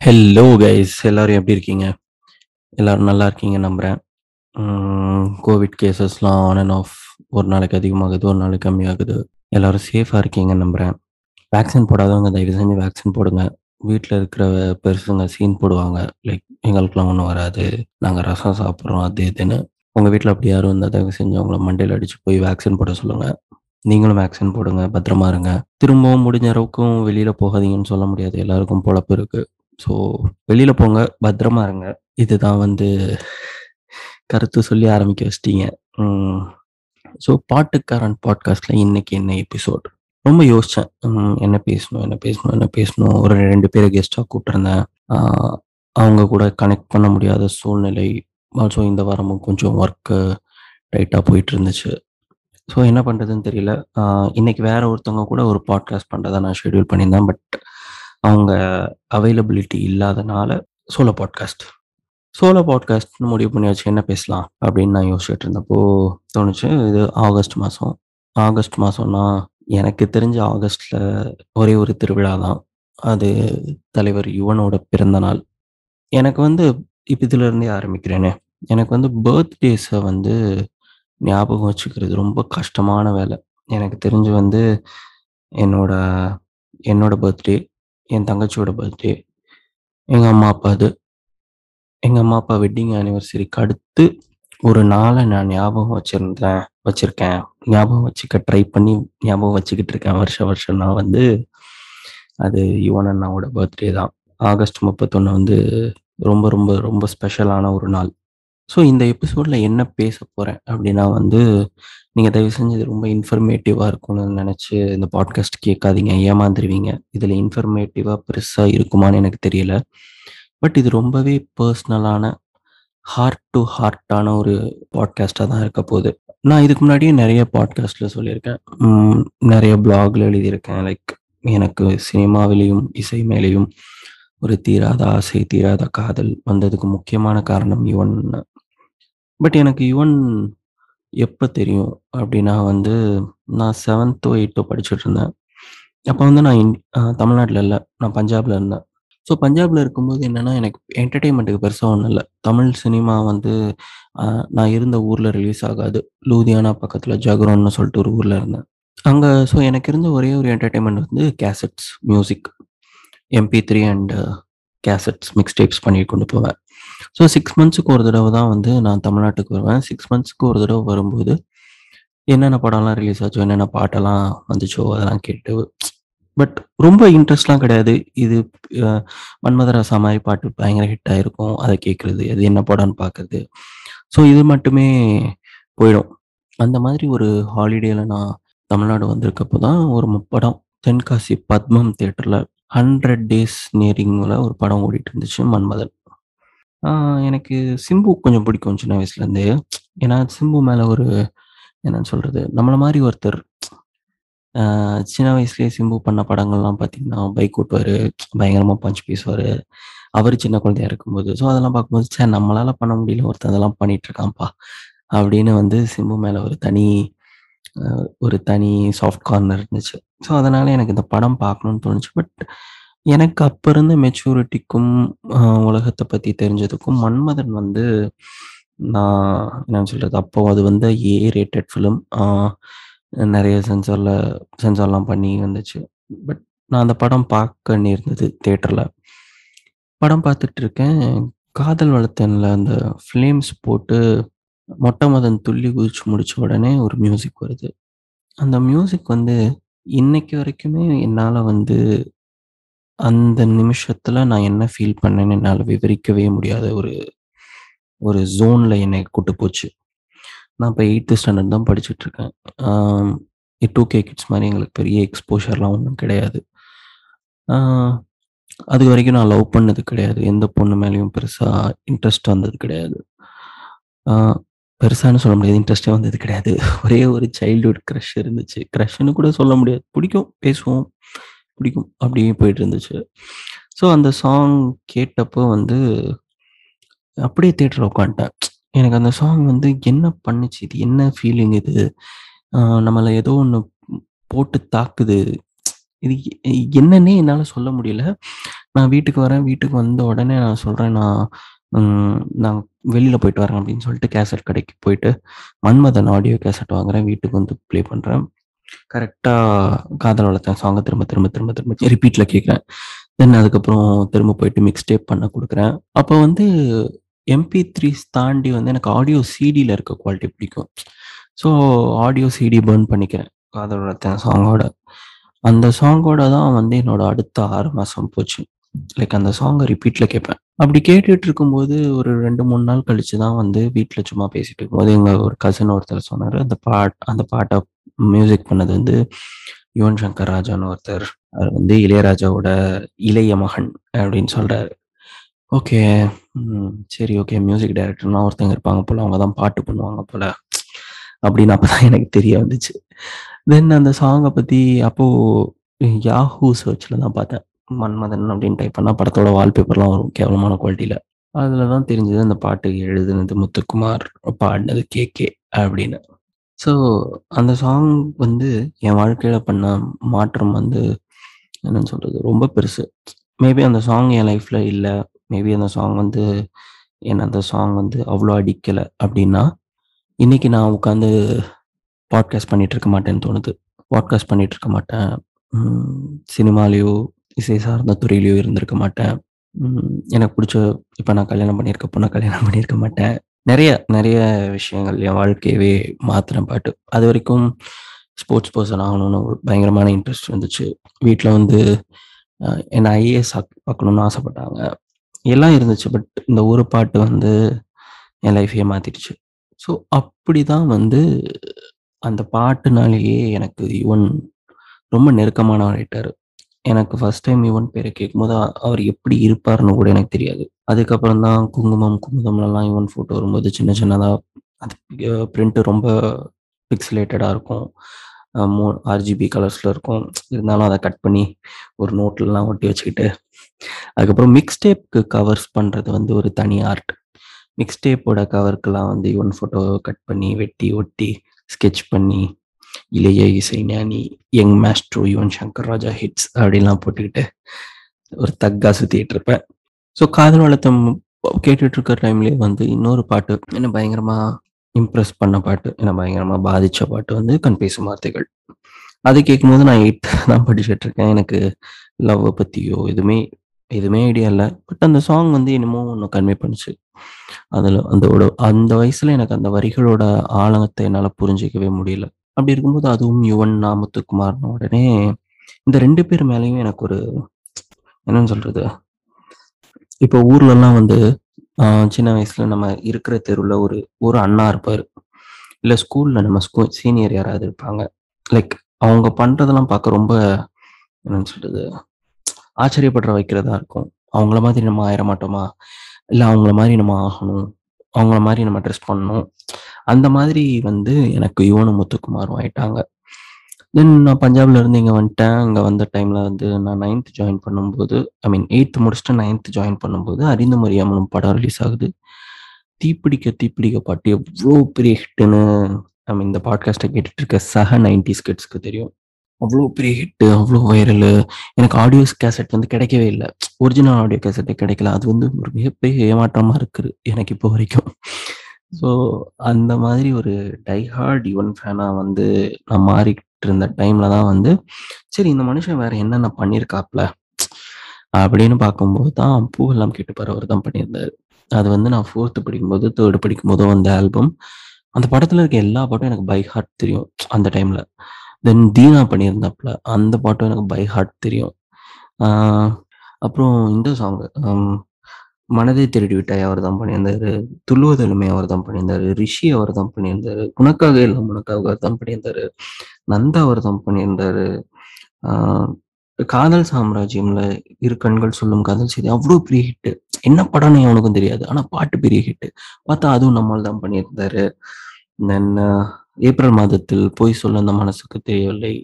Hello guys எல்லாரும் எப்படி இருக்கீங்க? எல்லாரும் நல்லா இருக்கீங்க நம்புகிறேன் கோவிட் கேசஸ்லாம் ஆன் அண்ட் ஆஃப் ஒரு நாளைக்கு அதிகமாகுது ஒரு நாளைக்கு கம்மியாகுது. எல்லாரும் சேஃபாக இருக்கீங்க நம்புகிறேன் வேக்சின் போடாதவங்க தயவு செஞ்சு வேக்சின் போடுங்க. வீட்டில் இருக்கிற பெருசுங்க சீன் போடுவாங்க. லைக் எங்களுக்குலாம் ஒன்றும் வராது. நாங்கள் ரசம் சாப்பிட்றோம் அது இதுன்னு. உங்கள் வீட்டில் அப்படி யாரும் இருந்தால் தயவு செஞ்சு அவங்கள மண்டையில் அடித்து போய் வேக்சின் போட சொல்லுங்கள் நீங்களும் வேக்சின் போடுங்க பத்திரமா இருங்க. திரும்பவும் முடிஞ்ச அளவுக்கும் வெளியில் போகாதீங்கன்னு சொல்ல முடியாது. எல்லாருக்கும் பொழப்பு இருக்குது ஸோ வெளியில் போங்க பத்திரமா இருங்க. இதுதான் வந்து கருத்து சொல்லி ஆரம்பிக்க வச்சிட்டீங்க. ஸோ பாட்டுக்காரன் பாட்காஸ்ட்டில் இன்னைக்கு என்ன எபிசோட் ரொம்ப யோசித்தேன் என்ன பேசணும் என்ன பேசணும் என்ன பேசணும். ஒரு ரெண்டு பேரை கெஸ்ட்டாக கூப்பிட்டுருந்தேன். அவங்க கூட கனெக்ட் பண்ண முடியாத சூழ்நிலை. ஆல்சோ இந்த வாரமும் கொஞ்சம் ஒர்க்கு டைட்டாக போயிட்டு இருந்துச்சு. ஸோ என்ன பண்ணுறதுன்னு தெரியல. இன்னைக்கு வேற ஒருத்தவங்க கூட ஒரு பாட்காஸ்ட் பண்ணுறதா நான் ஷெட்யூல் பண்ணியிருந்தேன். பட் அவங்க அவைலபிலிட்டி இல்லாதனால சோலோ பாட்காஸ்ட் சோலோ பாட்காஸ்ட்னு முடிவு பண்ணி வச்சு என்ன பேசலாம் அப்படின்னு நான் யோசிச்சுட்டு இருந்தப்போ தோணுச்சு. இது ஆகஸ்ட் மாதம் ஆகஸ்ட் மாதம்னா எனக்கு தெரிஞ்ச ஆகஸ்டில் ஒரே ஒரு திருவிழா தான். அது தலைவர் யுவனோட பிறந்த நாள். எனக்கு வந்து இப்போ இதுலேருந்தே ஆரம்பிக்கிறேனே. எனக்கு வந்து பர்த்டேஸை வந்து ஞாபகம் வச்சுக்கிறது ரொம்ப கஷ்டமான வேலை. எனக்கு தெரிஞ்சு வந்து என்னோட என்னோட பர்த்டே என் தங்கச்சியோட பர்த்டே எங்கள் அம்மா அப்பா அது. எங்கள் அம்மா அப்பா வெட்டிங் ஆனிவர்சரிக்கு அடுத்து ஒரு நாளை நான் ஞாபகம் வச்சுருந்தேன் வச்சுருக்கேன். ஞாபகம் வச்சுக்க ட்ரை பண்ணி ஞாபகம் வச்சுக்கிட்டு இருக்கேன். வருஷம் வருஷம் நான் வந்து அது யுவன் அண்ணாவோட பர்த்டே தான். ஆகஸ்ட் முப்பத்தொன்று வந்து ரொம்ப ரொம்ப ரொம்ப ஸ்பெஷலான ஒரு நாள். ஸோ இந்த எபிசோடில் என்ன பேச போகிறேன் அப்படின்னா வந்து நீங்கள் தயவு செஞ்சது ரொம்ப இன்ஃபர்மேட்டிவாக இருக்கும்னு நினச்சி இந்த பாட்காஸ்ட் கேட்காதீங்க. ஏமாந்துருவீங்க. இதில் இன்ஃபர்மேட்டிவாக பெருசாக இருக்குமான்னு எனக்கு தெரியல. பட் இது ரொம்பவே பர்சனலான ஹார்ட் டு ஹார்ட்டான ஒரு பாட்காஸ்டாக தான் இருக்க போகுது. நான் இதுக்கு முன்னாடியே நிறைய பாட்காஸ்ட்டில் சொல்லியிருக்கேன். நிறைய பிளாக்ல எழுதியிருக்கேன். லைக் எனக்கு சினிமாவிலையும் இசை மேலேயும் ஒரு தீராத ஆசை தீராத காதல் வந்ததுக்கு முக்கியமான காரணம் யுவன். பட் எனக்கு யுவன் எப்போ தெரியும் அப்படின்னா வந்து நான் செவன்த்தோ எயித்தோ படிச்சுட்டு இருந்தேன். அப்போ வந்து நான் இன் தமிழ்நாட்டில் இல்லை. நான் பஞ்சாபில் இருந்தேன். ஸோ பஞ்சாபில் இருக்கும்போது என்னென்னா எனக்கு என்டர்டெயின்மெண்ட்டுக்கு பெருசாக ஒன்றும் இல்லை. தமிழ் சினிமா வந்து நான் இருந்த ஊரில் ரிலீஸ் ஆகாது. லூதியானா பக்கத்தில் ஜாகரோன்னு சொல்லிட்டு ஒரு ஊரில் இருந்தேன். அங்கே ஸோ எனக்கு இருந்த ஒரே ஒரு என்டர்டெயின்மெண்ட் வந்து cassettes music MP three and cassettes mix tapes பண்ணி கொண்டு போவேன். ஸோ சிக்ஸ் மந்த்ஸுக்கு ஒரு தடவை தான் வந்து நான் தமிழ்நாட்டுக்கு வருவேன். சிக்ஸ் மந்த்ஸ்க்கு ஒரு தடவை வரும்போது என்னென்ன படம்லாம் ரிலீஸ் ஆச்சோ என்னென்ன பாட்டெல்லாம் வந்துச்சோ அதெல்லாம் கேட்டு பட் ரொம்ப இன்ட்ரெஸ்ட்லாம் கிடையாது. இது மன்மதராசா மாதிரி பாட்டு பயங்கர ஹிட் ஆயிருக்கும். அதை கேட்குறது அது என்ன படம்னு பார்க்கறது ஸோ இது மட்டுமே போயிடும். அந்த மாதிரி ஒரு ஹாலிடேல நான் தமிழ்நாடு வந்திருக்கப்போ தான் ஒரு படம் தென்காசி பத்மம் தேட்டரில் ஹண்ட்ரட் டேஸ் நியரிங்கில் ஒரு படம் ஓடிட்டு இருந்துச்சு மன்மதன் எனக்கு சிம்பு கொஞ்சம் பிடிக்கும் சின்ன வயசுலேருந்தே. ஏன்னா சிம்பு மேலே ஒரு என்னன்னு சொல்கிறது நம்மளை மாதிரி ஒருத்தர் சின்ன வயசுலேயே சிம்பு பண்ண படங்கள்லாம் பார்த்தீங்கன்னா பைக் ஓட்டுவார் பயங்கரமாக பஞ்ச் பேசுவார். அவர் சின்ன குழந்தையா இருக்கும்போது. ஸோ அதெல்லாம் பார்க்கும்போது சார் நம்மளால பண்ண முடியல ஒருத்தன் அதெல்லாம் பண்ணிட்டு இருக்கான்ப்பா அப்படின்னு வந்து சிம்பு மேலே ஒரு தனி ஒரு தனி சாஃப்ட் கார்னர் இருந்துச்சு. ஸோ அதனால எனக்கு இந்த படம் பார்க்கணும்னு தோணுச்சு. பட் எனக்கு அப்போ இருந்த மெச்சூரிட்டிக்கும் உலகத்தை பற்றி தெரிஞ்சதுக்கும் மன்மதன் வந்து நான் என்னன்னு சொல்கிறது அப்போ அது வந்து ஏ ரேட்டட் ஃபிலிம் நிறைய சென்சாரில் சென்சார்லாம் பண்ணி வந்துச்சு. பட் நான் அந்த படம் பார்க்க நேர்ந்தது தேட்டரில் படம் பார்த்துட்டு இருக்கேன் காதல் வளர்த்தனில் அந்த ஃப்ளேம்ஸ் போட்டு மொட்டை மதன் துள்ளி குதிச்சு முடிச்ச உடனே ஒரு மியூசிக் வருது. அந்த மியூசிக் வந்து இன்னைக்கு வரைக்குமே என்னால் வந்து அந்த நிமிஷத்துல நான் என்ன ஃபீல் பண்ணேன்னு என்னால் விவரிக்கவே முடியாத ஒரு ஒரு ஜோன்ல என்னை கூட்டு போச்சு. நான் இப்போ எயித்து ஸ்டாண்டர்ட் தான் படிச்சுட்டு இருக்கேன் டூ கே கிட்ஸ் மாதிரி எங்களுக்கு பெரிய எக்ஸ்போஷர்லாம் ஒன்றும் கிடையாது. அது வரைக்கும் நான் லவ் பண்ணது கிடையாது. எந்த பொண்ணு மேலேயும் பெருசாக இன்ட்ரெஸ்ட் வந்தது கிடையாது. பெருசான்னு சொல்ல முடியாது. இன்ட்ரெஸ்டே வந்தது கிடையாது. ஒரே ஒரு சைல்டுஹுட் க்ரஷ் இருந்துச்சு. க்ரஷ்னு கூட சொல்ல முடியாது. பிடிக்கும். பேசுவோம். பிடிக்கும். அப்படியே போயிட்டு இருந்துச்சு. ஸோ அந்த சாங் கேட்டப்போ வந்து அப்படியே தியேட்டர்ல உட்காந்துட்டேன். எனக்கு அந்த சாங் வந்து என்ன பண்ணுச்சு? இது என்ன ஃபீலிங் இது? நம்மளை ஏதோ ஒன்று போட்டு தாக்குது. இது என்னன்னே என்னால் சொல்ல முடியல. நான் வீட்டுக்கு வரேன். வீட்டுக்கு வந்த உடனே நான் சொல்கிறேன் நான் நான் வெளியில் போயிட்டு வரேன் அப்படின்னு சொல்லிட்டு கேசட் கடைக்கு போயிட்டு, மன்மதன் ஆடியோ கேசட் வாங்குறேன். வீட்டுக்கு வந்து ப்ளே பண்ணுறேன் கரெக்டாக காதல் வளர்த்தேன் சாங்கை திரும்ப திரும்ப திரும்ப திரும்ப ரிப்பீட்டில் கேட்குறேன் தென் அதுக்கப்புறம் திரும்ப போயிட்டு மிக்ஸ் டேப் பண்ண கொடுக்குறேன் அப்போ வந்து எம்பி த்ரீஸ் தாண்டி வந்து எனக்கு ஆடியோ சிடியில் இருக்க குவாலிட்டி பிடிக்கும். ஸோ ஆடியோ சிடி பர்ன் பண்ணிக்கிறேன். காதல் வளர்த்தேன் சாங்கோட. அந்த சாங்கோட தான் வந்து என்னோட அடுத்த ஆறு மாசம் போச்சு. லைக் அந்த சாங்கை ரிப்பீட்ல கேட்பேன். அப்படி கேட்டுட்டு இருக்கும்போது ஒரு 2, 3 நாள் கழிச்சு தான் வந்து வீட்டில் சும்மா பேசிட்டு இருக்கும்போது எங்க ஒரு கசின் ஒருத்தர் சொன்னாரு. அந்த பாட் அந்த பாட்டை மியூசிக் பண்ணது வந்து யுவன் சங்கர் ராஜான்னு ஒருத்தர். அவர் வந்து இளையராஜாவோட இளைய மகன் அப்படின்னு சொல்றாரு. ஓகே. சரி ஓகே. மியூசிக் டைரக்டர்னா ஒருத்தங்க இருப்பாங்க போல. அவங்க தான் பாட்டு பண்ணுவாங்க போல. அப்படின்னு அப்பதான் எனக்கு தெரிய வந்துச்சு. தென் அந்த சாங்கை பற்றி அப்போது யாஹூ சர்ச்சில் தான் பார்த்தேன். மன்மதன் அப்படின்னு டைப் பண்ணால் படத்தோட வால்பேப்பர்லாம் வரும் கேவலமான குவாலிட்டியில் அதில் தான் தெரிஞ்சது அந்த பாட்டு எழுதுனது முத்துக்குமார், பாடினது கே கே அப்படின்னு. ஸோ அந்த சாங் வந்து என் வாழ்க்கையில் பண்ண மாற்றம் வந்து என்னன்னு சொல்கிறது ரொம்ப பெருசு. மேபி அந்த சாங் என் லைஃப்பில் இல்லை மேபி அந்த சாங் வந்து என்ன அந்த சாங் வந்து அவ்வளோ அடிக்கலை அப்படின்னா, இன்னைக்கு நான் உட்காந்து பாட்காஸ்ட் பண்ணிட்டு இருக்க மாட்டேன்னு தோணுது. பாட்காஸ்ட் பண்ணிட்டு இருக்க மாட்டேன். சினிமாலேயோ இசை சார்ந்த துறையிலையோ இருந்திருக்க மாட்டேன். எனக்கு பிடிச்ச இப்போ நான் கல்யாணம் பண்ணியிருக்க பொண்ணை கல்யாணம் பண்ணியிருக்க மாட்டேன். நிறைய நிறைய விஷயங்கள் என் வாழ்க்கையவே மாத்திரம் பாட்டு. அது வரைக்கும் ஸ்போர்ட்ஸ் பர்சன் ஆகணும்னு ஒரு பயங்கரமான இன்ட்ரெஸ்ட் இருந்துச்சு. வீட்டில் வந்து என்னை ஐஏஎஸ் ஆக் ஆக்கணும்னு ஆசைப்பட்டாங்க. எல்லாம் இருந்துச்சு. பட் இந்த ஒரு பாட்டு வந்து என் லைஃபையே மாத்திடுச்சு. ஸோ அப்படி தான் வந்து அந்த பாட்டுனாலேயே எனக்கு யுவன் ரொம்ப நெருக்கமான ரைட்டர் எனக்கு ஃபர்ஸ்ட் டைம் யுவன் பேரை கேட்கும்போது அவர் எப்படி இருப்பாருன்னு கூட எனக்கு தெரியாது. அதுக்கப்புறம் தான் குங்குமம், குங்குமம்லாம் யுவன் ஃபோட்டோ வரும்போது சின்ன சின்னதாக அது அ பிரிண்ட் ரொம்ப பிக்சலேட்டடாக இருக்கும். அ மோ ஆர்ஜிபி கலர்ஸில் இருக்கும். இருந்தாலும் அதை கட் பண்ணி ஒரு நோட்லலாம் ஒட்டி வச்சுக்கிட்டு, அதுக்கப்புறம் மிக்ஸ் டேப்க்கு கவர்ஸ் பண்ணுறது வந்து ஒரு தனி ஆர்ட். மிக்ஸ் டேப்போட கவருக்கெல்லாம் வந்து யுவன் ஃபோட்டோ கட் பண்ணி, வெட்டி, ஒட்டி, ஸ்கெட்ச் பண்ணி, இளைய இசைஞானி, young maestro Yuvan Shankar Raja hits அப்படின்லாம் போட்டுக்கிட்டு ஒரு தக்கா சுத்திட்டு இருப்பேன். ஸோ காதல் வளத்தம் கேட்டுட்டு இருக்கிற டைம்லேயே வந்து இன்னொரு பாட்டு என்ன பயங்கரமா இம்ப்ரெஸ் பண்ண பாட்டு, என்ன பயங்கரமா பாதிச்ச பாட்டு வந்து கண் பேசும் வார்த்தைகள். அது கேட்கும்போது நான் 8த் தான் படிச்சுட்டு இருக்கேன். எனக்கு லவ்வை பத்தியோ எதுவுமே எதுவுமே ஐடியா இல்லை பட் அந்த சாங் வந்து என்னமோ ஒன்று கன்வே பண்ணுச்சு. அதுல அந்த அந்த வயசுல எனக்கு அந்த வரிகளோட ஆழத்த என்னால புரிஞ்சுக்கவே முடியல. அப்படி இருக்கும்போது அதுவும் யுவன், நாமுத்துக்குமார்ன உடனே இந்த ரெண்டு பேர் மேலயும் எனக்கு ஒரு என்னன்னு சொல்றது? இப்போ ஊர்லலாம் வந்து சின்ன வயசுல நம்ம இருக்கிற தெருவுல ஒரு ஒரு அண்ணா இருப்பாரு. இல்ல ஸ்கூல்ல நம்ம ஸ்கூ சீனியர் யாராவது இருப்பாங்க. லைக் அவங்க பண்றதெல்லாம் பார்க்க ரொம்ப என்னன்னு சொல்றது? ஆச்சரியப்படுற வைக்கிறதா இருக்கும். அவங்கள மாதிரி நம்ம ஆயிட மாட்டோமா? இல்லை அவங்கள மாதிரி நம்ம ஆகணும். அவங்கள மாதிரி நம்ம ட்ரெஸ் பண்ணணும். அந்த மாதிரி வந்து எனக்கு யுவனும், முத்துக்குமாரும் ஆயிட்டாங்க. தென் நான் பஞ்சாப்ல இருந்து இங்கே வந்துட்டேன். இங்கே வந்த டைம்ல வந்து நான் நைன்த் ஜாயின் பண்ணும்போது ஐ மீன் எயித் முடிச்சுட்டு நைன்த் ஜாயின் பண்ணும்போது அறிந்த அறியாமலும் படம் ரிலீஸ் ஆகுது. தீப்பிடிக்க தீப்பிடிக்க பாட்டு எவ்வளோ பெரிய ஹிட்டுன்னு ஐ மீன் இந்த பாட்காஸ்ட்டை கேட்டுட்டு இருக்க சக நைன்டி ஸ்கிட்ஸ்க்கு தெரியும். அவ்வளோ பெரிய ஹிட்டு, அவ்வளோ வைரல் எனக்கு ஆடியோஸ் கேசெட் வந்து கிடைக்கவே இல்லை ஒரிஜினல் ஆடியோ கேசட்டே கிடைக்கல. அது வந்து ஒரு மிகப்பெரிய ஏமாற்றமா இருக்கு எனக்கு இப்போ வரைக்கும். ஸோ அந்த மாதிரி ஒரு டை ஹார்ட் யுவன் ஃபேனா வந்து நான் மாறிக்கிட்டு இருந்த டைம்ல தான் வந்து, சரி இந்த மனுஷன் வேற என்னென்ன பண்ணியிருக்காப்ல? அப்படின்னு பார்க்கும்போது தான் பூவெல்லாம் கேட்டு பரவர் தான் பண்ணியிருந்தாரு. அது வந்து நான் ஃபோர்த்து படிக்கும்போது, தேர்டு படிக்கும்போதோ அந்த ஆல்பம். அந்த படத்துல இருக்க எல்லா பாட்டும் எனக்கு பை ஹார்ட் தெரியும். அந்த டைம்ல. தென் தீனா பண்ணியிருந்தாப்புல அந்த பாட்டும் எனக்கு பை ஹார்ட் தெரியும். ஆ அப்புறம் இந்த சாங் மனதை திருடி விட்டாய் அவர் தான் பண்ணியிருந்தாரு. துள்ளுவதிலுமே அவர் தான் பண்ணியிருந்தாரு. ரிஷி அவர் தான் பண்ணியிருந்தாரு. உனக்காக எல்லாம் உனக்காக அவர் தான் பண்ணியிருந்தாரு. நந்தா அவர் தான் பண்ணியிருந்தாரு. காதல் சாம்ராஜ்யம்ல இரு கண்கள் சொல்லும் காதல் செய்தி அவ்வளோ பெரிய ஹிட்டு. என்ன படம்னு அவனுக்கும் தெரியாது. ஆனா பாட்டு பெரிய ஹிட்டு. பார்த்தா அதுவும் நம்மால் தான் பண்ணியிருந்தாரு. தென் ஏப்ரல் மாதத்தில் பொய் சொல்ல அந்த மனசுக்கு தெரியவில்லை.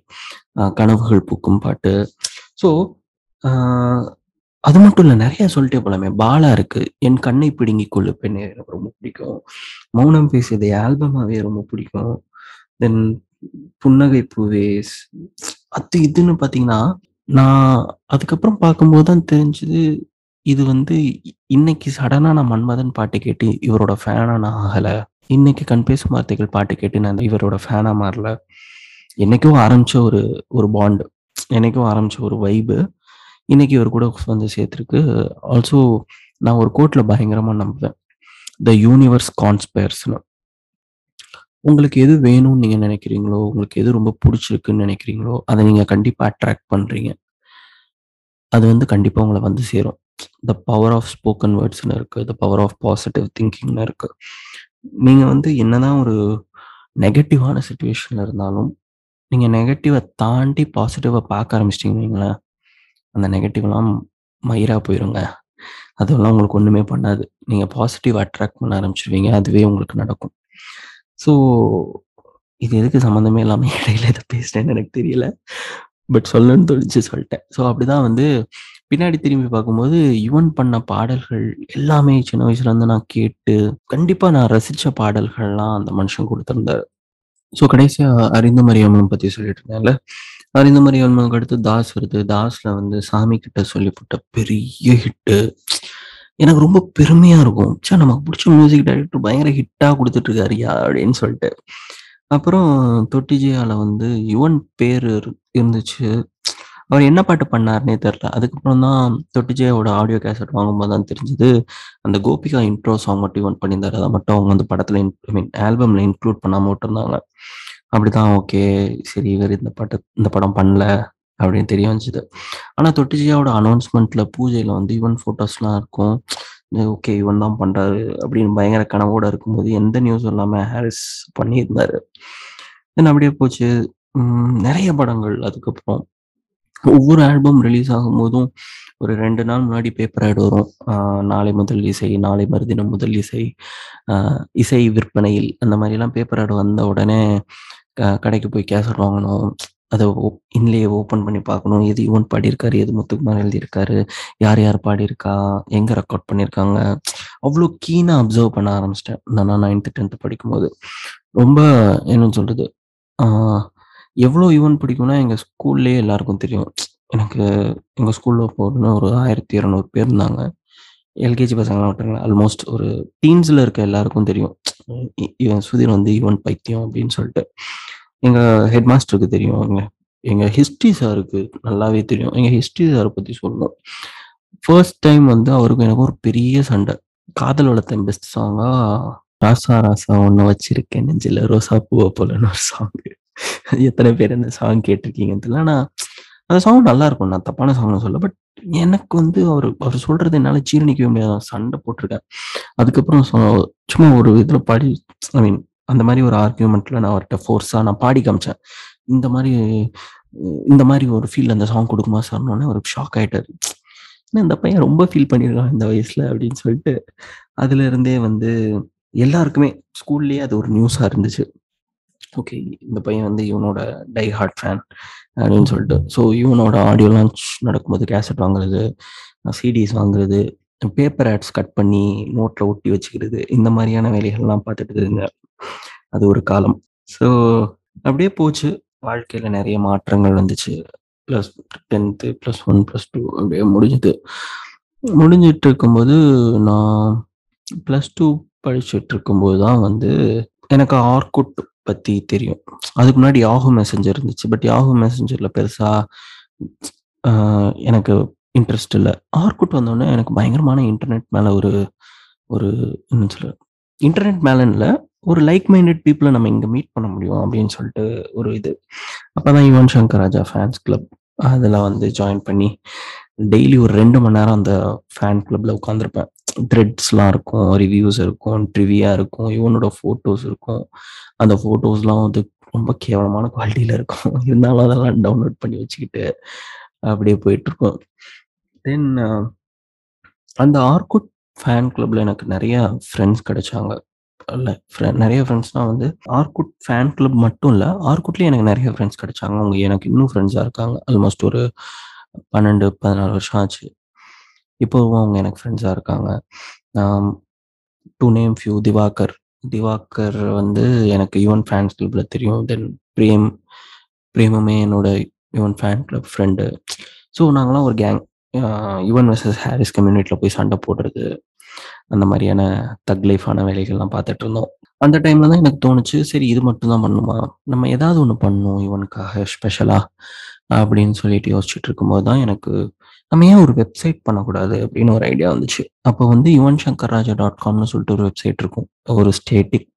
கனவுகள் பூக்கும் பாட்டு. ஸோ அது மட்டும் இல்லை நிறைய சொல்லிட்டே போலாமே. பாலா இருக்கு. என் கண்ணை பிடுங்கிக் கொள்ளு பெண்ணே எனக்கு ரொம்ப பிடிக்கும். மௌனம் பேசியது ஆல்பமாவே ரொம்ப பிடிக்கும். தென் புன்னகை பூவேஸ் அது இதுன்னு பார்த்தீங்கன்னா, நான் அதுக்கப்புறம் பார்க்கும்போது தான் தெரிஞ்சது, இது வந்து இன்னைக்கு சடனாக நான் மன்மதன் பாட்டு கேட்டு இவரோட ஃபேனாக நான் ஆகலை இன்னைக்கு கண் பேசும் வார்த்தைகள் பாட்டு கேட்டு நான் இவரோட ஃபேனா மாறல. என்னைக்கும் ஆரம்பிச்ச ஒரு ஒரு பாண்டு என்னைக்கும் ஆரம்பிச்ச ஒரு வைபு. இன்னைக்கு இவர் கூட வந்து சேர்த்துருக்கு. ஆல்சோ நான் ஒரு கோட்ல பயங்கரமா நம்புவேன். த யூனிவர்ஸ் கான்ஸ்பயர்ஸ்னு உங்களுக்கு எது வேணும்னு நீங்க நினைக்கிறீங்களோ, உங்களுக்கு எது ரொம்ப பிடிச்சிருக்குன்னு நினைக்கிறீங்களோ, அதை நீங்க கண்டிப்பா அட்ராக்ட் பண்றீங்க. அது வந்து கண்டிப்பா உங்களை வந்து சேரும். த பவர் ஆஃப் ஸ்போக்கன் வேர்ட்ஸ்னு இருக்கு. த பவர் ஆஃப் பாசிட்டிவ் திங்கிங்னு இருக்கு. நீங்கள் வந்து என்னதான் ஒரு நெகட்டிவான சுச்சுவேஷனில் இருந்தாலும், நீங்கள் நெகட்டிவை தாண்டி பாசிட்டிவாக பார்க்க ஆரம்பிச்சிட்டிங்க வைங்களேன், அந்த நெகட்டிவ்லாம் மயிராக போயிருங்க. அதெல்லாம் உங்களுக்கு ஒன்றுமே பண்ணாது. நீங்கள் பாசிட்டிவ் அட்ராக்ட் பண்ண ஆரம்பிச்சிருவீங்க அதுவே உங்களுக்கு நடக்கும். ஸோ இது எதுக்கு சம்மந்தமே இல்லாமல் இடையில இதை பேசுனேன்னு எனக்கு தெரியல. பட் சொல்லணும்னு தொழிச்சு சொல்லிட்டேன் ஸோ அப்படிதான் வந்து பின்னாடி திரும்பி பார்க்கும்போது, யுவன் பண்ண பாடல்கள் எல்லாமே சின்ன வயசுல இருந்து நான் கேட்டு, கண்டிப்பா நான் ரசிச்ச பாடல்கள்லாம் அந்த மனுஷன் கொடுத்திருந்தாரு ஸோ கடைசியா அறிந்தும் அறியாமலும் பத்தி சொல்லிட்டு இருந்தேன்ல. அறிந்தும் அறியாமலுக்கு அடுத்து தாஸ் வருது. தாஸ்ல வந்து சாமி கிட்ட சொல்லிப்புட்ட பெரிய ஹிட்டு. எனக்கு ரொம்ப பெருமையா இருக்கும். சார் நமக்கு பிடிச்ச மியூசிக் டைரக்டர் பயங்கர ஹிட்டா குடுத்துட்டு இருக்காருய்யா! அப்படின்னு சொல்லிட்டு அப்புறம் தொட்டிஜியால வந்து யுவன் பேர் இரு இருந்துச்சு. அவர் என்ன பாட்டு பண்ணாருன்னே தெரில அதுக்கப்புறம் தான் தொட்டி ஆடியோ கேசட் வாங்கும்போது தான் தெரிஞ்சது, அந்த கோபிகா இன்ட்ரோ சாங் மட்டும் யுவன் பண்ணியிருந்தாரு. அதை மட்டும் அவங்க வந்து படத்துல ஐ மீன் ஆல்பம்ல இன்க்ளூட் பண்ணாம விட்டுருந்தாங்க. அப்படிதான் ஓகே. சரி இவர் இந்த பாட்டு இந்த படம் பண்ணல அப்படின்னு தெரிய வந்துச்சு ஆனா தொட்டிஜியாவோட அனௌன்ஸ்மெண்ட்ல பூஜையில வந்து யுவன் ஃபோட்டோஸ்லாம் இருக்கும். ஓகே இவன் தான் பண்றாரு அப்படின்னு பயங்கர கனவோட இருக்கும்போது, எந்த நியூஸும் இல்லாம ஹாரிஸ் பண்ணியிருந்தாரு. தென் அப்படியே போச்சு. நிறைய படங்கள் அதுக்கப்புறம். ஒவ்வொரு ஆல்பம் ரிலீஸ் ஆகும்போதும், ஒரு ரெண்டு நாள் முன்னாடி பேப்பர் ஆட் வரும். நாளை முதல் இசை, நாளை மறுதினம் முதல் இசை, இசை விற்பனையில் அந்த மாதிரிலாம் பேப்பர் ஆட் வந்த உடனே க கடைக்கு போய் கேசட் வாங்கணும். அதை ஓ இன்லேயே ஓப்பன் பண்ணி பார்க்கணும். எது யுவன் பாடியிருக்காரு, எது முத்துக்குமார் எழுதியிருக்காரு, யார் யார் பாடியிருக்கா, எங்கே ரெக்கார்ட் பண்ணியிருக்காங்க. அவ்வளோ கீனாக அப்சர்வ் பண்ண ஆரம்பிச்சிட்டேன் நான் 9த், 10த் படிக்கும்போது. ரொம்ப என்னன்னு சொல்கிறது எவ்வளோ ஈவெண்ட் யுவன் பிடிக்கும்னா, எங்கள் ஸ்கூல்லேயே எல்லாருக்கும் தெரியும். எனக்கு எங்கள் ஸ்கூலில் போகணும்னா ஒரு 1200 பேர் இருந்தாங்க. எல்கேஜி பசங்களாம் விட்டுருங்க. ஆல்மோஸ்ட் ஒரு டீன்ஸில் இருக்க எல்லாருக்கும் தெரியும். இவன் சுதீர் வந்து யுவன் பைத்தியம் அப்படின்னு சொல்லிட்டு எங்கள் ஹெட் மாஸ்டருக்கு தெரியும். எங்கள் எங்கள் ஹிஸ்ட்ரி சாருக்கு நல்லாவே தெரியும். எங்கள் ஹிஸ்ட்ரி சாரை பற்றி சொல்லணும். ஃபர்ஸ்ட் டைம் வந்து அவருக்கும் எனக்கும் ஒரு பெரிய சண்டை காதல் வளர்த்தேன் பெஸ்ட் சாங்காக ராசா ராசா ஒன்று வச்சிருக்கேன் நெஞ்சில் ரோசா பூவை போலன்னு ஒரு சாங்கு. எத்தனை பேர் அந்த சாங் கேட்டிருக்கீங்கன்னு தெரியல. ஆனா அந்த சாங் நல்லா இருக்கும் நான் தப்பான சாங்னு சொல்ல பட் எனக்கு வந்து அவர் அவர் சொல்றது என்னால ஜீரணிக்கவே முடியாது. நான் சண்ட அதுக்கப்புறம் சும்மா ஒரு இதுல பாடி ஐ மீன் அந்த மாதிரி ஒரு ஆர்கியூமெண்ட்ல நான் அவர்கிட்ட ஃபோர்ஸா நான் பாடி காமிச்சேன். இந்த மாதிரி இந்த மாதிரி ஒரு ஃபீல் அந்த சாங் கொடுக்குமா சார்னோடனே ஒரு ஷாக் ஆயிட்டாரு. இந்த பையன் ரொம்ப ஃபீல் பண்ணியிருக்கான் இந்த வயசுல அப்படின்னு சொல்லிட்டு, அதுல இருந்தே வந்து எல்லாருக்குமே ஸ்கூல்லயே அது ஒரு நியூஸா இருந்துச்சு. ஓகே இந்த பையன் வந்து இவனோட டை ஹார்ட் ஃபேன் அப்படின்னு சொல்லிட்டு. ஸோ இவனோட ஆடியோ லான்ச் நடக்கும்போது கேசெட் வாங்குறது, சிடிஸ் வாங்குறது, பேப்பர் ஆட்ஸ் கட் பண்ணி நோட்ல ஒட்டி வச்சுக்கிறது, இந்த மாதிரியான வேலைகள்லாம் பார்த்துட்டு இருந்தேன். அது ஒரு காலம். ஸோ அப்படியே போச்சு. வாழ்க்கையில நிறைய மாற்றங்கள் வந்துச்சு. Plus tenth plus one plus two அப்படியே முடிஞ்சுது. முடிஞ்சிட்டு இருக்கும்போது நான் ப்ளஸ் டூ படிச்சுட்டு இருக்கும்போது தான் வந்து எனக்கு ஆர்குட் பத்தி தெரியும். அதுக்கு முன்னாடி யாஹூ மெசஞ்சர் இருந்துச்சு. பட் யாஹூ மெசஞ்சர்ல பெருசா எனக்கு இன்ட்ரெஸ்ட் இல்லை ஆர்குட் வந்தோடனே எனக்கு பயங்கரமான இன்டர்நெட் மேல ஒரு ஒரு என்ன சொல்ல இன்டர்நெட் மேலன்னு இல்லை ஒரு லைக் மைண்டட் பீப்பிள நம்ம இங்க மீட் பண்ண முடியும் அப்படின்னு சொல்லிட்டு ஒரு இது. அப்பதான் யுவன் சங்கர் ராஜா ஃபேன்ஸ் கிளப் அதெல்லாம் வந்து ஜாயின் பண்ணி டெய்லி ஒரு ரெண்டு மணி நேரம் அந்த ஃபேன் கிளப்ல உட்காந்துருப்பேன் த்ரெட்ஸ்லாம் இருக்கும், ரிவ்யூஸ் இருக்கும், ட்ரிவியா இருக்கும், யுவனோட ஃபோட்டோஸ் இருக்கும். அந்த ஃபோட்டோஸ்லாம் வந்து ரொம்ப கேவலமான குவாலிட்டியில் இருக்கும். இருந்தாலும் அதெல்லாம் டவுன்லோட் பண்ணி வச்சுக்கிட்டு அப்படியே போயிட்டுருக்கோம் தென் அந்த ஆர்குட் ஃபேன் கிளப்ல எனக்கு நிறைய ஃப்ரெண்ட்ஸ் கிடைச்சாங்க. இல்லை நிறைய ஃப்ரெண்ட்ஸ்னால் வந்து ஆர்குட் ஃபேன் கிளப் மட்டும் இல்லை ஆர்குட்லேயும் எனக்கு நிறைய ஃப்ரெண்ட்ஸ் கிடைச்சாங்க. அவங்க எனக்கு இன்னும் ஃப்ரெண்ட்ஸாக இருக்காங்க. ஆல்மோஸ்ட் ஒரு 12, 14 வருஷம் ஆச்சு. இப்போவும் அவங்க எனக்கு ஃப்ரெண்ட்ஸாக இருக்காங்க. To to name few Diwakar. Diwakar வந்து எனக்கு யுவன் ஃபேன்ஸ் கிளப்பில் தெரியும். தென் பிரேம் பிரேமுமே என்னோட Yuvan fan club friend. So நாங்களாம் ஒரு கேங். யுவன் வர்சஸ் ஹாரிஸ் கம்யூனிட்டியில் போய் சண்டை போடுறது. அந்த மாதிரியான தக் லைஃபான வேலைகள்லாம் பார்த்துட்டு இருந்தோம். அந்த டைம்ல தான் எனக்கு தோணுச்சு, சரி இது மட்டும் தான் பண்ணணுமா? நம்ம ஏதாவது ஒன்று பண்ணணும் யுவனுக்காக ஸ்பெஷலாக அப்படின்னு சொல்லிட்டு யோசிச்சுட்டு இருக்கும்போது தான் எனக்கு நம்ம ஏன் ஒரு வெப்சைட் பண்ணக்கூடாது அப்படின்னு ஒரு ஐடியா வந்துச்சு. அப்போ வந்து யுவன் சங்கர் ராஜா டாட் காம்னு சொல்லிட்டு ஒரு வெப்சைட் இருக்கும். ஒரு ஸ்டேட்டிக்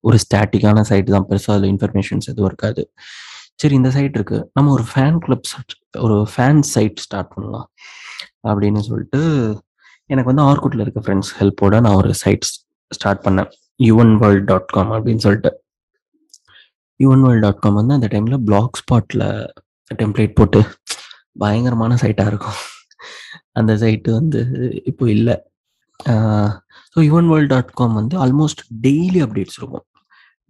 ஒரு ஸ்டாட்டிக்கான சைட் தான். பெருசாக அதில் இன்ஃபர்மேஷன்ஸ் எதுவும் இருக்காது. சரி இந்த சைட் இருக்கு. நம்ம ஒரு ஃபேன் கிளப் ஒரு ஃபேன் சைட் ஸ்டார்ட் பண்ணலாம். அப்படின்னு சொல்லிட்டு எனக்கு வந்து ஆர்குட்ல இருக்க ஃப்ரெண்ட்ஸ் ஹெல்ப்போட நான் ஒரு சைட் ஸ்டார்ட் பண்ணேன். யுவன் வேர்ல்ட் டாட் காம் அப்படின்னு சொல்லிட்டு. யுவன் வேர்ல்ட் டாட் காம் வந்து அந்த டைம்ல பிளாக் ஸ்பாட்ல டெம்ப்ளேட் போட்டு பயங்கரமான சைட்டாக இருக்கும். அந்த சைட்டு வந்து இப்போ இல்லை so Yuvan world dot com வந்து ஆல்மோஸ்ட் டெய்லி அப்டேட்ஸ் இருக்கும்.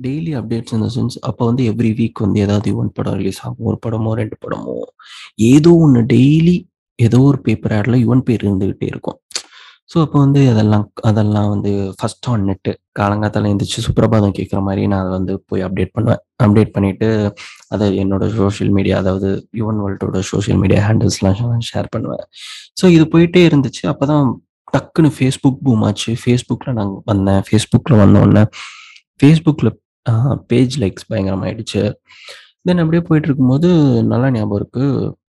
Daily updates in the sense அப்போ வந்து எவ்ரி வீக் வந்து ஏதாவது யுவன் படம் ரிலீஸ் ஆகும். ஒரு படமோ, ரெண்டு படமோ ஏதோ ஒன்று டெய்லி ஏதோ ஒரு பேப்பர் ஆடில் யுவன் பேர் இருந்துக்கிட்டே இருக்கும். ஸோ அப்போ வந்து அதெல்லாம் அதெல்லாம் வந்து ஃபர்ஸ்ட் ஆன் நெட்டு காலங்காத்தால எழுந்திரிச்சு சுப்பிரபாதம் கேட்குற மாதிரி நான் அதை வந்து போய் அப்டேட் பண்ணுவேன். அப்டேட் பண்ணிட்டு அதை என்னோட சோஷியல் மீடியா அதாவது யுவன் வேர்ல்டோட சோஷியல் மீடியா ஹேண்டில்ஸ்லாம் ஷேர் பண்ணுவேன். ஸோ இது போயிட்டே இருந்துச்சு. அப்போ தான் டக்குன்னு ஃபேஸ்புக் பூம் ஆச்சு. ஃபேஸ்புக்கில் நான் வந்தேன். ஃபேஸ்புக்கில் வந்தோடனே ஃபேஸ்புக்கில் பேஜ் லைக்ஸ் பயங்கரமாயிடுச்சு. தென் அப்படியே போயிட்டு இருக்கும்போது நல்லா ஞாபகம் இருக்கு.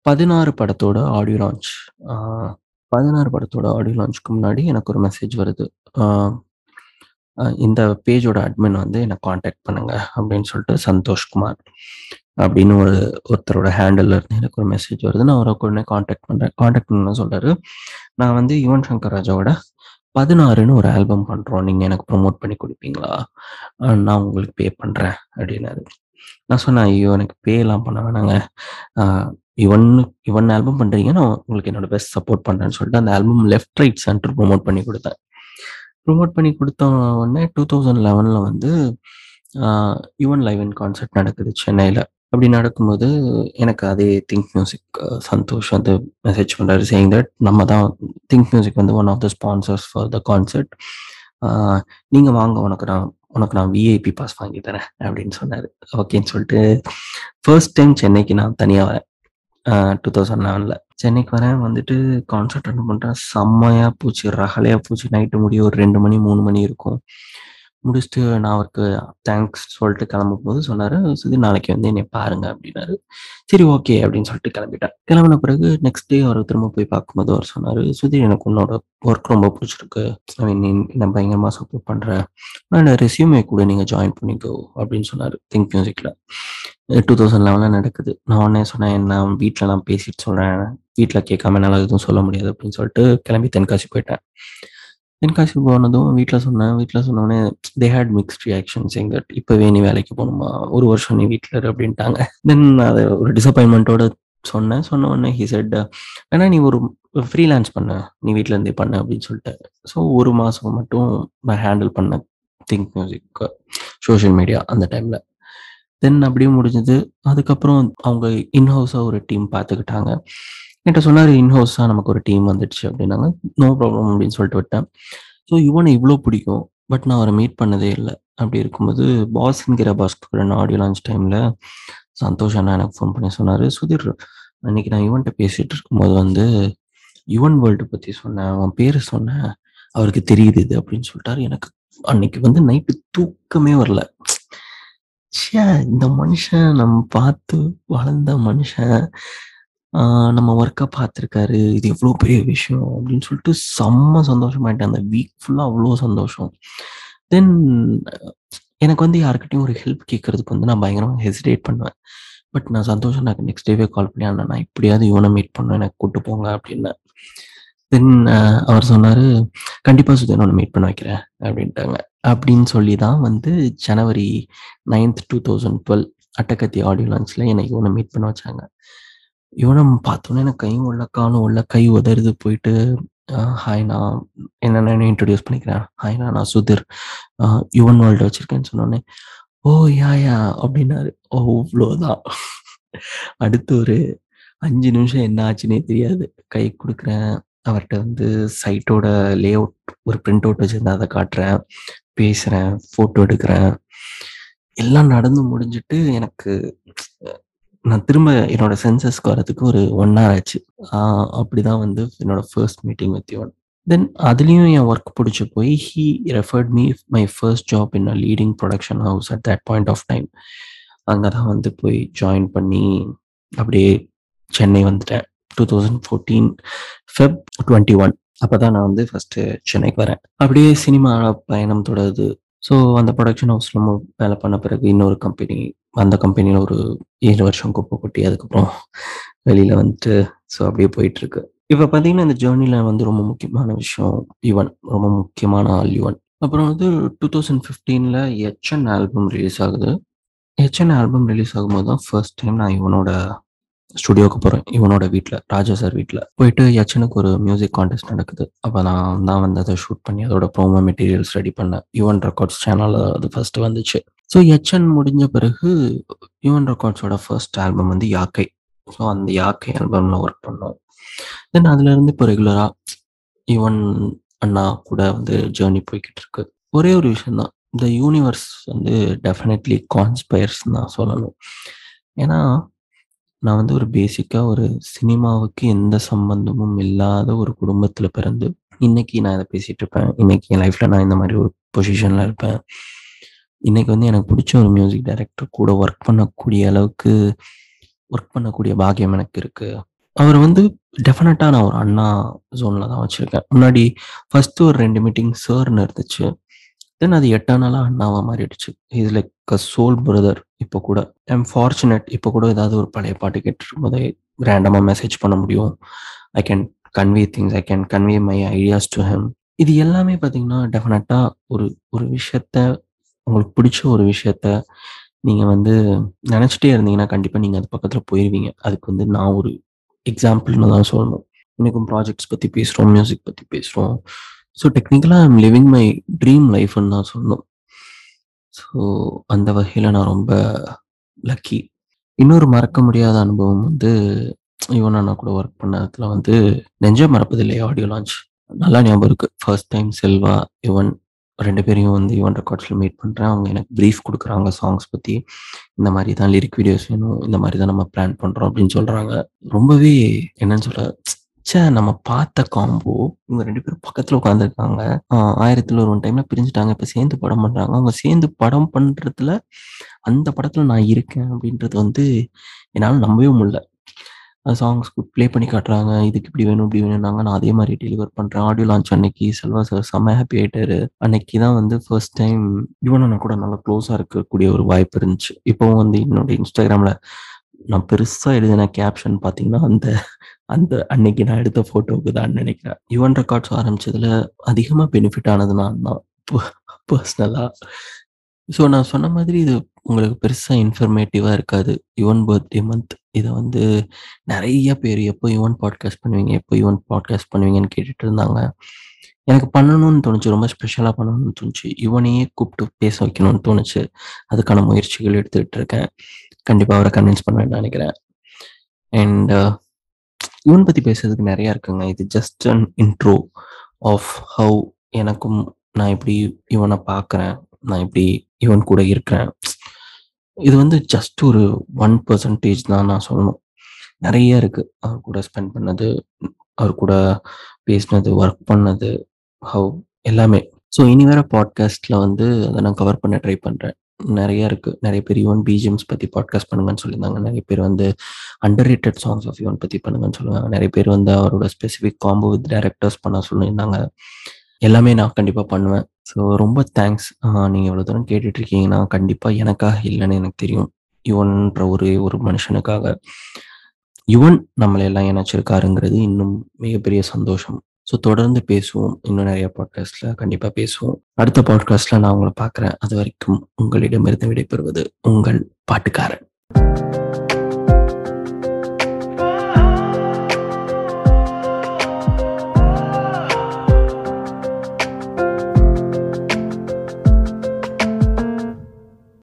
16 படத்தோட ஆடியோ லான்ச். பதினாறு படத்தோட ஆடியோ லான்ச்க்கு முன்னாடி எனக்கு ஒரு மெசேஜ் வருது. இந்த பேஜோட அட்மின் வந்து என்னை காண்டாக்ட் பண்ணுங்க அப்படின்னு சொல்லிட்டு சந்தோஷ்குமார் அப்படின்னு ஒரு ஒருத்தரோட ஹேண்டில் இருந்து எனக்கு ஒரு மெசேஜ் வருது. நான் அவரை உடனே காண்டாக்ட் பண்ணுறேன் காண்டாக்ட் பண்ண சொல்றாரு. நான் வந்து யுவன் சங்கர் ராஜாவோட 16ன்னு ஒரு ஆல்பம் பண்ணுறோம் நீங்கள் எனக்கு ப்ரொமோட் பண்ணி கொடுப்பீங்களா நான் உங்களுக்கு பே பண்ணுறேன் அப்படின்னாரு. நான் சொன்னேன், ஐயோ! எனக்கு பேலாம் பண்ண வேணாங்க. இவன் யுவன் ஆல்பம் பண்றீங்க. நான் உங்களுக்கு என்னோட பெஸ்ட் சப்போர்ட் பண்றேன்னு சொல்லிட்டு அந்த album left right centre promote பண்ணி கொடுத்தேன் ப்ரொமோட் பண்ணி கொடுத்த உடனே 2011ல வந்து யுவன் லைவ் இன் கான்சர்ட் நடக்குது சென்னையில் அப்படி நடக்கும்போது எனக்கு அதே திங்க் மியூசிக் சந்தோஷ் வந்து மெசேஜ் பண்ணுறாரு சேயிங் தட் நம்ம தான் திங்க் மியூசிக் வந்து one of the sponsors for the concert. நீங்கள் வாங்க உனக்கு நான் உனக்கு நான் விஐபி பாஸ் வாங்கி தரேன் அப்படின்னு சொன்னார் ஓகேன்னு சொல்லிட்டு ஃபர்ஸ்ட் டைம் சென்னைக்கு நான் தனியாக வரேன். ஆ 2011ல. சென்னைக்கு வரேன். வந்துட்டு கான்சர்ட் அட்டன் பண்றேன். செம்மையா போச்சு. ரகலையாக போச்சு. நைட்டு முடிய ஒரு ரெண்டு மணி, மூணு மணி இருக்கும். முடிச்சுட்டு நான் அவருக்கு தேங்க்ஸ் சொல்லிட்டு கிளம்பும்போது சொன்னார் சுதி நாளைக்கு வந்து என்னை பாருங்க" அப்படின்னாரு. சரி ஓகே அப்படின்னு சொல்லிட்டு கிளம்பிட்டேன். கிளம்புன பிறகு நெக்ஸ்ட் டே அவர் திரும்ப போய் பார்க்கும்போது அவர் சொன்னார் "சுதீர் எனக்கு உன்னோட ஒர்க் ரொம்ப பிடிச்சிருக்கு ஐ மீன் நீ சப்போர்ட் பண்ணுறேன் நான் ரெஸ்யூமே கூட நீங்கள் ஜாயின் பண்ணிக்கோ" அப்படின்னு சொன்னார் திங்க் மியூசிக்கில் டூ தௌசண்ட் லெவனில் நடக்குது. நான் உடனே சொன்னேன், "நான் வீட்டில் நான் பேசிட்டு சொல்கிறேன் வீட்டில் கேட்காம என்னால் எதுவும் சொல்ல முடியாது" அப்படின்னு சொல்லிட்டு கிளம்பி தென்காசி போயிட்டேன். தென்காசி போனதும் வீட்டில் சொன்னேன். வீட்டில் சொன்னோனே they had mixed reactions saying இப்போவே நீ வேலைக்கு போகணுமா ஒரு வருஷம் நீ வீட்டில் அப்படின்ட்டாங்க. தென் அதை ஒரு டிசப்பாயின்மெண்ட்டோட சொன்னேன். சொன்ன உடனே ஹி செட் "வேணா நீ ஒரு ஃப்ரீலான்ஸ் பண்ண நீ வீட்ல இருந்தே அப்படின்னு சொல்லிட்டு. ஸோ ஒரு மாதம் மட்டும் நான் ஹேண்டில் பண்ண திங்க் மியூசிக் சோஷியல் மீடியா அந்த டைமில் தென் அப்படியே முடிஞ்சது. அதுக்கப்புறம் அவங்க இன்ஹவுஸாக ஒரு டீம் பார்த்துக்கிட்டாங்க. என்கிட்ட சொன்னார் "இன் நமக்கு ஒரு டீம் வந்துடுச்சு" அப்படின்னாங்க. நோ ப்ராப்ளம் அப்படின்னு சொல்லிட்டு விட்டேன். ஸோ இவனை இவ்வளோ பிடிக்கும். பட் நான் அவரை மீட் பண்ணதே இல்லை அப்படி இருக்கும்போது பாஸ் என்கிற பாஸ்கரன் ஆடியோ லான்ச் டைம்ல சந்தோஷ் அண்ணா எனக்கு ஃபோன் பண்ணி சொன்னார் "சுதீர் அன்னைக்கு நான் யுவன்கிட்ட பேசிட்டு இருக்கும்போது வந்து யுவன் வேர்ல்டு பத்தி சொன்னேன். அவன் பேர் சொன்னேன். அவருக்கு தெரியுது இது" அப்படின்னு சொல்லிட்டாரு. எனக்கு அன்னைக்கு வந்து நைட்டு தூக்கமே வரல. ச்சே! இந்த மனுஷன் நம்ம பார்த்து வளர்ந்த மனுஷன். நம்ம ஒர்க்கை பார்த்துருக்காரு. இது எவ்வளோ பெரிய விஷயம் அப்படின்னு சொல்லிட்டு செம்ம சந்தோஷமாயிட்டேன். அந்த வீக் ஃபுல்லாக அவ்வளோ சந்தோஷம். தென் எனக்கு வந்து யாருக்கிட்டையும் ஒரு ஹெல்ப் கேட்கறதுக்கு வந்து நான் பயங்கரமாக ஹெசிடேட் பண்ணுவேன். பட் நான் சந்தோஷம் நான் நெக்ஸ்ட் டேவே கால் பண்ணி, "அண்ணா நான் எப்படியாவது இவனை மீட் பண்ணுவேன் எனக்கு கூட்டு போங்க" அப்படின்னு தென் அவர் சொன்னார் கண்டிப்பாக சுதன் ஒன்று மீட் பண்ண வைக்கிறேன்" அப்படின்ட்டாங்க. அப்படின்னு சொல்லி தான் வந்து ஜனவரி 9த் 2012 அட்டகத்தி ஆடியோ லான்ச்சில் என்னை யுவன மீட் பண்ண வச்சாங்க. இவனை பார்த்தோன்னே எனக்கு கையும் உள்ள காலும் உள்ள கை உதறுது போயிட்டு, ஹாய் நான் என்ன இன்ட்ரடியூஸ் பண்ணிக்கிறேன். "ஹாய்ண்ணா நான் சுதிர் அ யுவன் வேர்ல்டு வச்சிருக்கேன்னு" சொன்னோடனே "ஓ! யா யா அப்படின்னாரு. அவ்ளோதான். அடுத்து ஒரு அஞ்சு நிமிஷம் என்ன ஆச்சுன்னே தெரியாது. கை கொடுக்குறேன் அவர்ட்ட வந்து சைட்டோட லே அவுட் ஒரு பிரிண்ட் அவுட் வச்சிருந்தா அதை காட்டுறேன். பேசுறேன், ஃபோட்டோ எடுக்கிறேன். எல்லாம் நடந்து முடிஞ்சுட்டு எனக்கு நான் திரும்ப என்னோட சென்சஸ்க்கு வரதுக்கு ஒரு ஒன் ஹவர் ஆச்சு. அப்படிதான் வந்து என்னோட ஃபர்ஸ்ட் மீட்டிங் வித் யோன் தென் அதுலேயும் என் ஒர்க் பிடிச்சி போய் he referred me my first job in a leading production house at that point of time. அங்கே தான் வந்து போய் ஜாயின் பண்ணி அப்படியே சென்னை வந்துட்டேன். 2014 ஃபெப் டுவெண்ட்டி ஒன் அப்போ தான் நான் வந்து ஃபர்ஸ்ட்டு சென்னைக்கு வரேன். அப்படியே சினிமா பயணம் தொடருது. ஸோ அந்த ப்ரொடக்ஷன் ஹவுஸ்ல நம்ம வேலை பண்ண பிறகு இன்னொரு கம்பெனி, அந்த கம்பெனியில் ஒரு ஏழு வருஷம் குப்பை கொட்டி அதுக்கப்புறம் வெளியில வந்துட்டு ஸோ அப்படியே போயிட்டுருக்கு. இப்ப பார்த்தீங்கன்னா, இந்த ஜேர்னியில் வந்து ரொம்ப முக்கியமான விஷயம் யுவன். ரொம்ப முக்கியமான ஆள் யுவன். அப்புறம் வந்து டூ தௌசண்ட் ஃபிஃப்டீனில் ஹெச்என் ஆல்பம் ரிலீஸ் ஆகுது. ஹெச்என் ஆல்பம் ரிலீஸ் ஆகும்போது தான் ஃபர்ஸ்ட் டைம் நான் இவனோட ஸ்டுடியோக்கு போறேன். இவனோட வீட்ல, ராஜா சார் வீட்டில் போயிட்டு எச்எனுக்கு ஒரு மியூசிக் கான்டெஸ்ட் நடக்குது. அப்போ நான் தான் வந்து அதை ஷூட் பண்ணி அதோட ப்ரோமோ மெட்டீரியல்ஸ் ரெடி பண்ணேன். யுவன் ரெக்கார்ட்ஸ் சேனலில் அது ஃபர்ஸ்ட் வந்துச்சு. ஸோ எச்என் முடிஞ்ச பிறகு யுவன் ரெக்கார்ட்ஸோட ஃபர்ஸ்ட் ஆல்பம் வந்து யாக்கை. ஸோ அந்த யாக்கை ஆல்பம்ல ஒர்க் பண்ணோம். தென் அதுலேருந்து இப்போ ரெகுலராக யுவன் அண்ணா கூட வந்து ஜேர்னி போய்கிட்டு இருக்கு. ஒரே ஒரு விஷயம் தான். இந்த யூனிவர்ஸ் வந்து டெஃபினெட்லி கான்ஸ்பயர்ஸ் தான் சொல்லணும். ஏன்னா, நான் வந்து ஒரு பேசிக்காக ஒரு சினிமாவுக்கு எந்த சம்பந்தமும் இல்லாத ஒரு குடும்பத்தில் பிறந்து, இன்னைக்கு நான் இதை பேசிகிட்டு இருப்பேன். இன்னைக்கு என் லைஃப்பில் நான் இந்த மாதிரி ஒரு பொசிஷனில் இருப்பேன். இன்னைக்கு வந்து எனக்கு பிடிச்ச ஒரு மியூசிக் டைரக்டர் கூட ஒர்க் பண்ணக்கூடிய அளவுக்கு ஒர்க் பண்ணக்கூடிய பாக்கியம் எனக்கு இருக்கு. அவர் வந்து டெஃபினட்டா நான் ஒரு அண்ணா ஜோன்ல தான் வச்சிருக்கேன். முன்னாடி ஃபர்ஸ்ட் ஒரு ரெண்டு மீட்டிங் சார்ன்னு இருந்துச்சு. தென் அது எட்டர்னலா அண்ணாவா மாறிடுச்சு. இது லைக் அ சோல் பிரதர் இப்போ கூட. ஐ அம் ஃபார்ச்சுனேட் இப்போ கூட ஏதாவது ஒரு பழைய பாட்டு கேட்டுருக்கும்போதே ரேண்டமாக மெசேஜ் பண்ண முடியும். I can convey things. I can convey my ideas to them இது எல்லாமே பார்த்தீங்கன்னா, டெஃபினட்டாக ஒரு ஒரு விஷயத்த உங்களுக்கு பிடிச்ச ஒரு விஷயத்த நீங்கள் வந்து நினச்சிட்டே இருந்தீங்கன்னா, கண்டிப்பாக நீங்கள் அது பக்கத்தில் போயிடுவீங்க அதுக்கு வந்து நான் ஒரு எக்ஸாம்பிள்னு தான் சொல்லணும். இன்னைக்கும் ப்ராஜெக்ட்ஸ் பற்றி பேசுகிறோம் மியூசிக் பற்றி பேசுறோம். ஸோ டெக்னிக்கலா ஐம் லிவிங் மை ட்ரீம் லைஃப்னு தான் சொல்லணும். ஸோ அந்த வகையில் நான் ரொம்ப லக்கி. இன்னொரு மறக்க முடியாத அனுபவம் வந்து யுவன் நான் கூட ஒர்க் பண்ணதுல வந்து நெஞ்சம் மறப்பதில்லை ஆடியோ லான்ச். நல்லா ஞாபகம் இருக்கு. ஃபர்ஸ்ட் டைம் செல்வா, யுவன் ரெண்டு பேரையும் வந்து யுவன் ரெக்கார்ட்ஸில் மீட் பண்ணுறேன் அவங்க எனக்கு ப்ரீஃப் கொடுக்குறாங்க சாங்ஸ் பற்றி இந்த மாதிரி தான் லிரிக் வீடியோஸ் வேணும். இந்த மாதிரி தான் நம்ம பிளான் பண்ணுறோம் அப்படின்னு சொல்கிறாங்க ரொம்பவே என்னன்னு சொல்ல ச்சே! நம்ம பார்த்த காம்போ இவங்க ரெண்டு பேரும் பக்கத்துல உட்கார்ந்துருக்காங்க. ஆ 1000ல ஒரு டைம்ல பிரிஞ்சுட்டாங்க. இப்ப சேர்ந்து படம் பண்றாங்க. அவங்க சேர்ந்து படம் பண்றதுல அந்த படத்துல நான் இருக்கேன் அப்படின்றது வந்து என்னால நம்பவே முடியல. சாங்ஸ் ப்ளே பண்ணி காட்டுறாங்க. இதுக்கு இப்படி வேணும், இப்படி வேணும்னாங்க. நான் அதே மாதிரி டெலிவர் பண்ணுறேன் ஆடியோ லான்ச் அன்னைக்கு செல்வா சார் செம்ம ஹாப்பி ஆயிட்டாரு. அன்னைக்கு தான் வந்து ஃபர்ஸ்ட் டைம் யுவன் கூட நல்லா க்ளோஸாக இருக்கக்கூடிய ஒரு வாய்ப்பு இருந்துச்சு. இப்போவும் வந்து என்னோட இன்ஸ்டாகிராமில் நான் பெருசாக எழுதின கேப்ஷன் பார்த்தீங்கன்னா, அந்த அந்த அன்னைக்கு நான் எடுத்த ஃபோட்டோவுக்கு தான் நினைக்கிறேன் யுவன் ரெக்கார்ட்ஸ் ஆரம்பிச்சதுல அதிகமாக பெனிஃபிட் ஆனது நான் தான். ப ஸோ நான் சொன்ன மாதிரி இது உங்களுக்கு பெருசாக இன்ஃபர்மேட்டிவாக இருக்காது. Yuvan birthday month. இதை வந்து நிறைய பேர் எப்போ யுவன் பாட்காஸ்ட் பண்ணுவீங்க? எப்போ யுவன் பாட்காஸ்ட் பண்ணுவீங்கன்னு கேட்டுட்டு இருந்தாங்க. எனக்கு பண்ணணும்னு தோணுச்சு. ரொம்ப ஸ்பெஷலாக பண்ணணும்னு தோணுச்சு. யுவனையே கூப்பிட்டு பேச வைக்கணும்னு தோணுச்சு. அதுக்கான முயற்சிகள் எடுத்துக்கிட்டு இருக்கேன். கண்டிப்பாக அவரை கன்வின்ஸ் பண்ணுவேன்னு நினைக்கிறேன் அண்ட் யுவன் பற்றி பேசுறதுக்கு நிறையா இருக்குங்க. இது just an intro of how எனக்கும் நான் இப்படி இவனை பார்க்குறேன். நான் இப்படி யுவன் கூட இருக்கிறேன். இது வந்து ஜஸ்ட் ஒரு ஒன் பர்சன்டேஜ் தான் நான் சொல்லணும். நிறைய இருக்கு. அவர் கூட ஸ்பெண்ட் பண்ணது, அவர் கூட பேசினது, ஒர்க் பண்ணது, ஹவ் எல்லாமே. ஸோ இனி வர பாட்காஸ்ட்ல வந்து அதை நான் கவர் பண்ண ட்ரை பண்றேன். நிறைய இருக்கு. நிறைய பேர் யுவன் பிஜிஎம்ஸ் பத்தி பாட்காஸ்ட் பண்ணுங்கன்னு சொல்லியிருந்தாங்க. நிறைய பேர் வந்து underrated songs of Yuvan பத்தி பண்ணுங்கன்னு சொல்லுவாங்க. நிறைய பேர் வந்து அவரோட ஸ்பெசிஃபிக் காம்போ வித் டைரக்டர்ஸ் பண்ண சொல்லியிருந்தாங்க. எல்லாமே நான் கண்டிப்பாக பண்ணுவேன். ஸோ ரொம்ப தேங்க்ஸ். நீங்கள் இவ்வளோ தூரம் கேட்டுட்டு இருக்கீங்கன்னா, கண்டிப்பாக எனக்காக இல்லைன்னு எனக்கு தெரியும். யுவன்ற ஒரே ஒரு மனுஷனுக்காக. யுவன் நம்மளை எல்லாம் இணைச்சிருக்காருங்கிறது இன்னும் மிகப்பெரிய சந்தோஷம். ஸோ தொடர்ந்து பேசுவோம். இன்னும் நிறைய பாட்காஸ்ட்ல கண்டிப்பாக பேசுவோம். அடுத்த பாட்காஸ்ட்ல நான் உங்களை பார்க்குறேன். அது வரைக்கும் உங்களிடமிருந்து விடைபெறுவது உங்கள் பாட்டுக்காரன்.